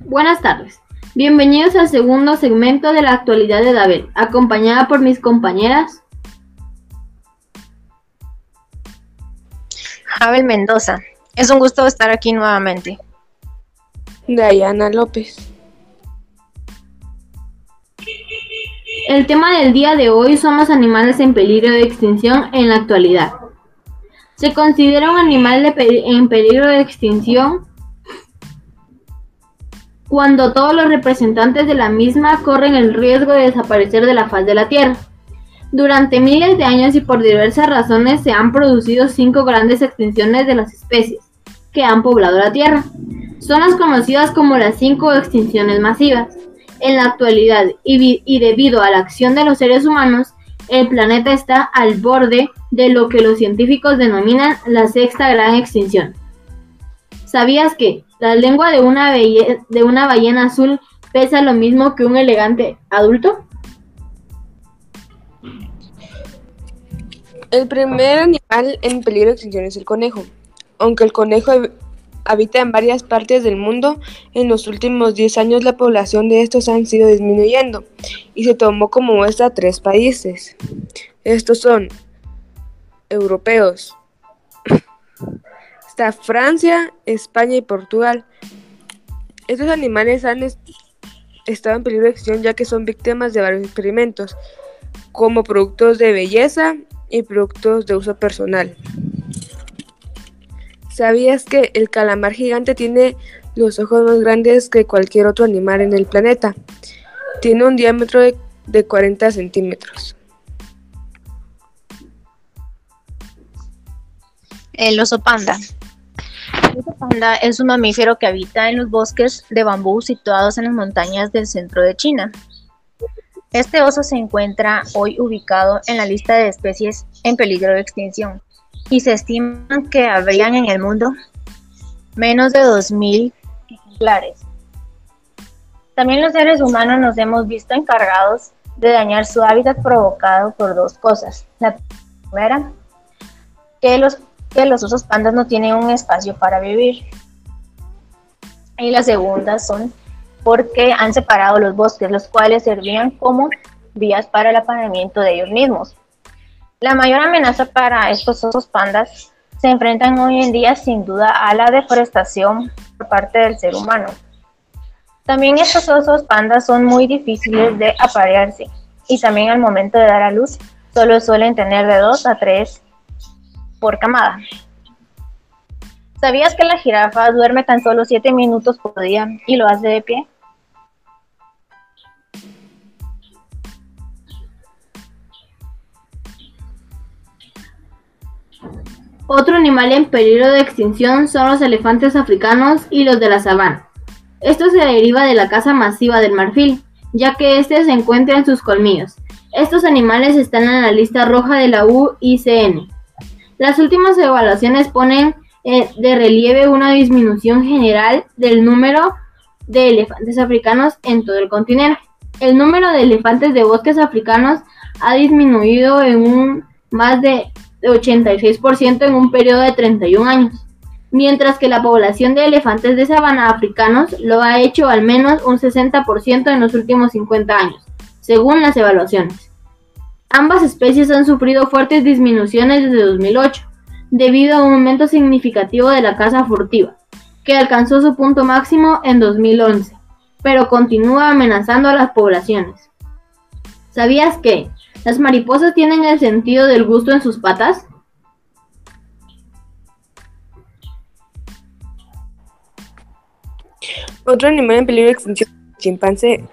Buenas tardes. Bienvenidos al segundo segmento de la actualidad de Dabel, acompañada por mis compañeras Abel Mendoza. Es un gusto estar aquí nuevamente. Diana López. El tema del día de hoy son los animales en peligro de extinción en la actualidad. Se considera un animal en peligro de extinción cuando todos los representantes de la misma corren el riesgo de desaparecer de la faz de la Tierra. Durante miles de años y por diversas razones se han producido cinco grandes extinciones de las especies que han poblado la Tierra. Son las conocidas como las cinco extinciones masivas. En la actualidad y, debido a la acción de los seres humanos, el planeta está al borde de lo que los científicos denominan la sexta gran extinción. ¿Sabías que la lengua de una, de una ballena azul pesa lo mismo que un elegante adulto? El primer animal en peligro de extinción es el conejo. Aunque el conejo habita en varias partes del mundo, en los últimos 10 años la población de estos han sido disminuyendo y se tomó como muestra tres países. Estos son europeos. Está Francia, España y Portugal. Estos animales han estado en peligro de extinción ya que son víctimas de varios experimentos, como productos de belleza, y productos de uso personal. ¿Sabías que el calamar gigante tiene los ojos más grandes que cualquier otro animal en el planeta? Tiene un diámetro de, 40 centímetros. El oso panda. El oso panda es un mamífero que habita en los bosques de bambú situados en las montañas del centro de China. Este oso se encuentra hoy ubicado en la lista de especies en peligro de extinción y se estima que habrían en el mundo menos de 2.000 ejemplares. También los seres humanos nos hemos visto encargados de dañar su hábitat provocado por dos cosas. La primera, que los, que los osos pandas no tienen un espacio para vivir. Y la segunda son porque han separado los bosques, los cuales servían como vías para el apanamiento de ellos mismos. La mayor amenaza para estos osos pandas se enfrentan hoy en día sin duda a la deforestación por parte del ser humano. También estos osos pandas son muy difíciles de aparearse y también al momento de dar a luz solo suelen tener de 2 a 3 por camada. ¿Sabías que la jirafa duerme tan solo 7 minutos por día y lo hace de pie? Otro animal en peligro de extinción son los elefantes africanos y los de la sabana. Esto se deriva de la caza masiva del marfil, ya que éste se encuentra en sus colmillos. Estos animales están en la lista roja de la UICN. Las últimas evaluaciones ponen eh, de relieve una disminución general del número de elefantes africanos en todo el continente. El número de elefantes de bosques africanos ha disminuido en un más de de 86% en un periodo de 31 años, mientras que la población de elefantes de sabana africanos lo ha hecho al menos un 60% en los últimos 50 años, según las evaluaciones. Ambas especies han sufrido fuertes disminuciones desde 2008, debido a un aumento significativo de la caza furtiva, que alcanzó su punto máximo en 2011, pero continúa amenazando a las poblaciones. ¿Sabías que ¿Las mariposas tienen el sentido del gusto en sus patas? Otro animal en peligro de extinción el chimpancé.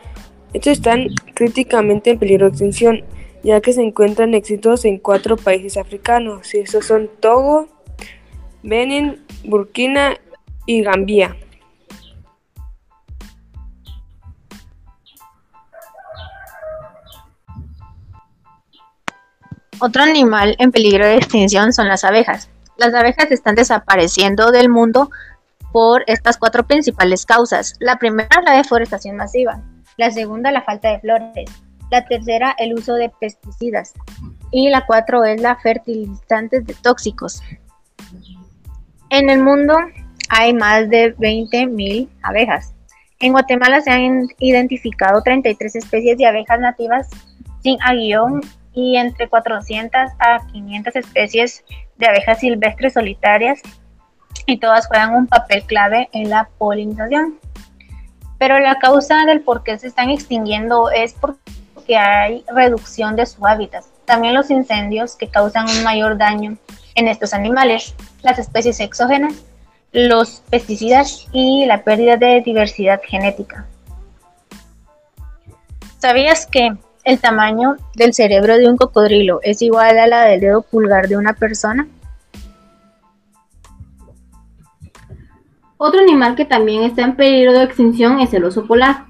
Estos están críticamente en peligro de extinción, ya que se encuentran éxitos en cuatro países africanos, y estos son Togo, Benin, Burkina y Gambia. Otro animal en peligro de extinción son las abejas. Las abejas están desapareciendo del mundo por estas cuatro principales causas. La primera, la deforestación masiva. La segunda, la falta de flores. La tercera, el uso de pesticidas. Y la cuatro es la fertilizantes de tóxicos. En el mundo hay más de 20.000 abejas. En Guatemala se han identificado 33 especies de abejas nativas sin aguillón y entre 400 a 500 especies de abejas silvestres solitarias y todas juegan un papel clave en la polinización. Pero la causa del por qué se están extinguiendo es porque hay reducción de su hábitat. También los incendios que causan un mayor daño en estos animales, las especies exógenas, los pesticidas y la pérdida de diversidad genética. ¿Sabías que el tamaño del cerebro de un cocodrilo es igual a la del dedo pulgar de una persona? Otro animal que también está en peligro de extinción es el oso polar.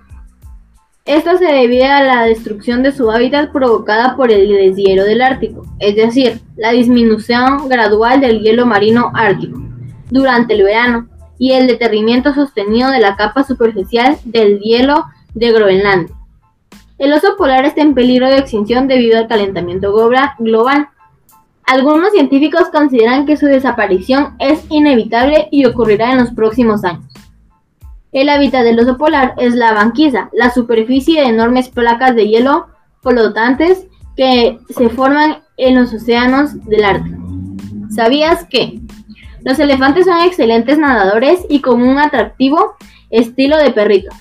Esto se debe a la destrucción de su hábitat provocada por el deshielo del Ártico, es decir, la disminución gradual del hielo marino ártico durante el verano y el deterrimiento sostenido de la capa superficial del hielo de Groenlandia. El oso polar está en peligro de extinción debido al calentamiento global. Algunos científicos consideran que su desaparición es inevitable y ocurrirá en los próximos años. El hábitat del oso polar es la banquisa, la superficie de enormes placas de hielo flotantes que se forman en los océanos del Ártico. ¿Sabías que los elefantes son excelentes nadadores y con un atractivo estilo de perrito?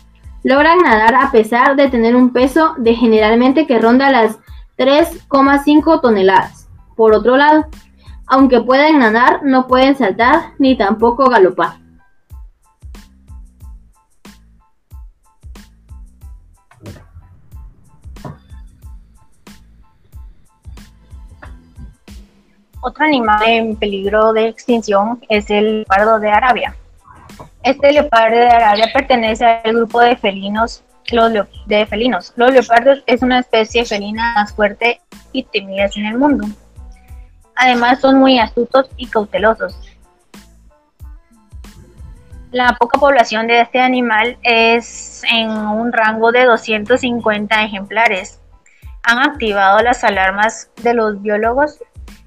Logran nadar a pesar de tener un peso de generalmente que ronda las 3,5 toneladas. Por otro lado, aunque pueden nadar, no pueden saltar ni tampoco galopar. Otro animal en peligro de extinción es el leopardo de Arabia. Este leopardo de Arabia pertenece al grupo de felinos, los de felinos. Los leopardos es una especie felina más fuerte y temida en el mundo. Además son muy astutos y cautelosos. La poca población de este animal es en un rango de 250 ejemplares. Han activado las alarmas de los biólogos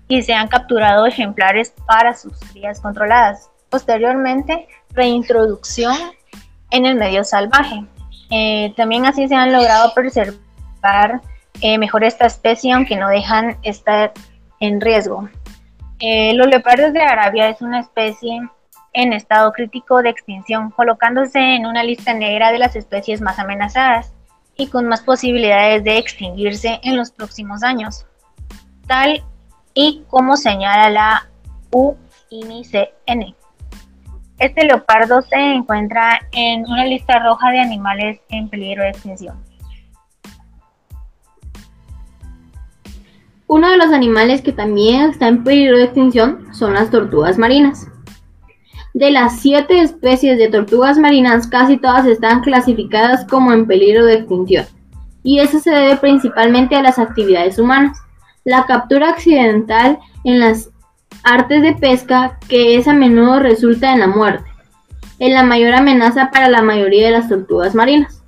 y se han capturado ejemplares para sus crías controladas. Posteriormente, reintroducción en el medio salvaje. Eh, también así se han logrado preservar eh, mejor esta especie, aunque no dejan estar en riesgo. Eh, los leopardos de Arabia es una especie en estado crítico de extinción, colocándose en una lista negra de las especies más amenazadas y con más posibilidades de extinguirse en los próximos años, tal y como señala la UICN. Este leopardo se encuentra en una lista roja de animales en peligro de extinción. Uno de los animales que también está en peligro de extinción son las tortugas marinas. De las siete especies de tortugas marinas, casi todas están clasificadas como en peligro de extinción, y eso se debe principalmente a las actividades humanas. La captura accidental en las artes de pesca que es a menudo resulta en la muerte, es la mayor amenaza para la mayoría de las tortugas marinas.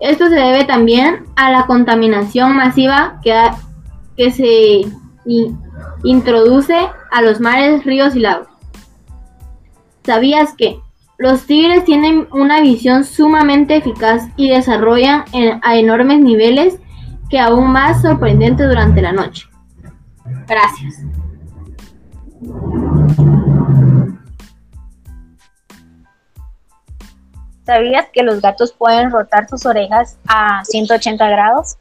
Esto se debe también a la contaminación masiva que, se introduce a los mares, ríos y lagos. ¿Sabías que los tigres tienen una visión sumamente eficaz y desarrollan a enormes niveles que aún más sorprendente durante la noche? Gracias. ¿Sabías que los gatos pueden rotar sus orejas a 180 grados?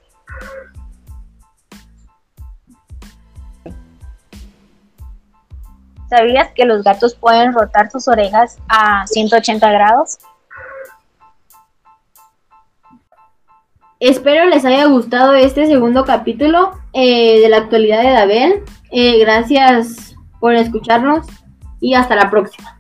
¿Sabías que los gatos pueden rotar sus orejas a 180 grados? Espero les haya gustado este segundo capítulo eh, de la actualidad de Dabel. Eh, gracias por escucharnos y hasta la próxima.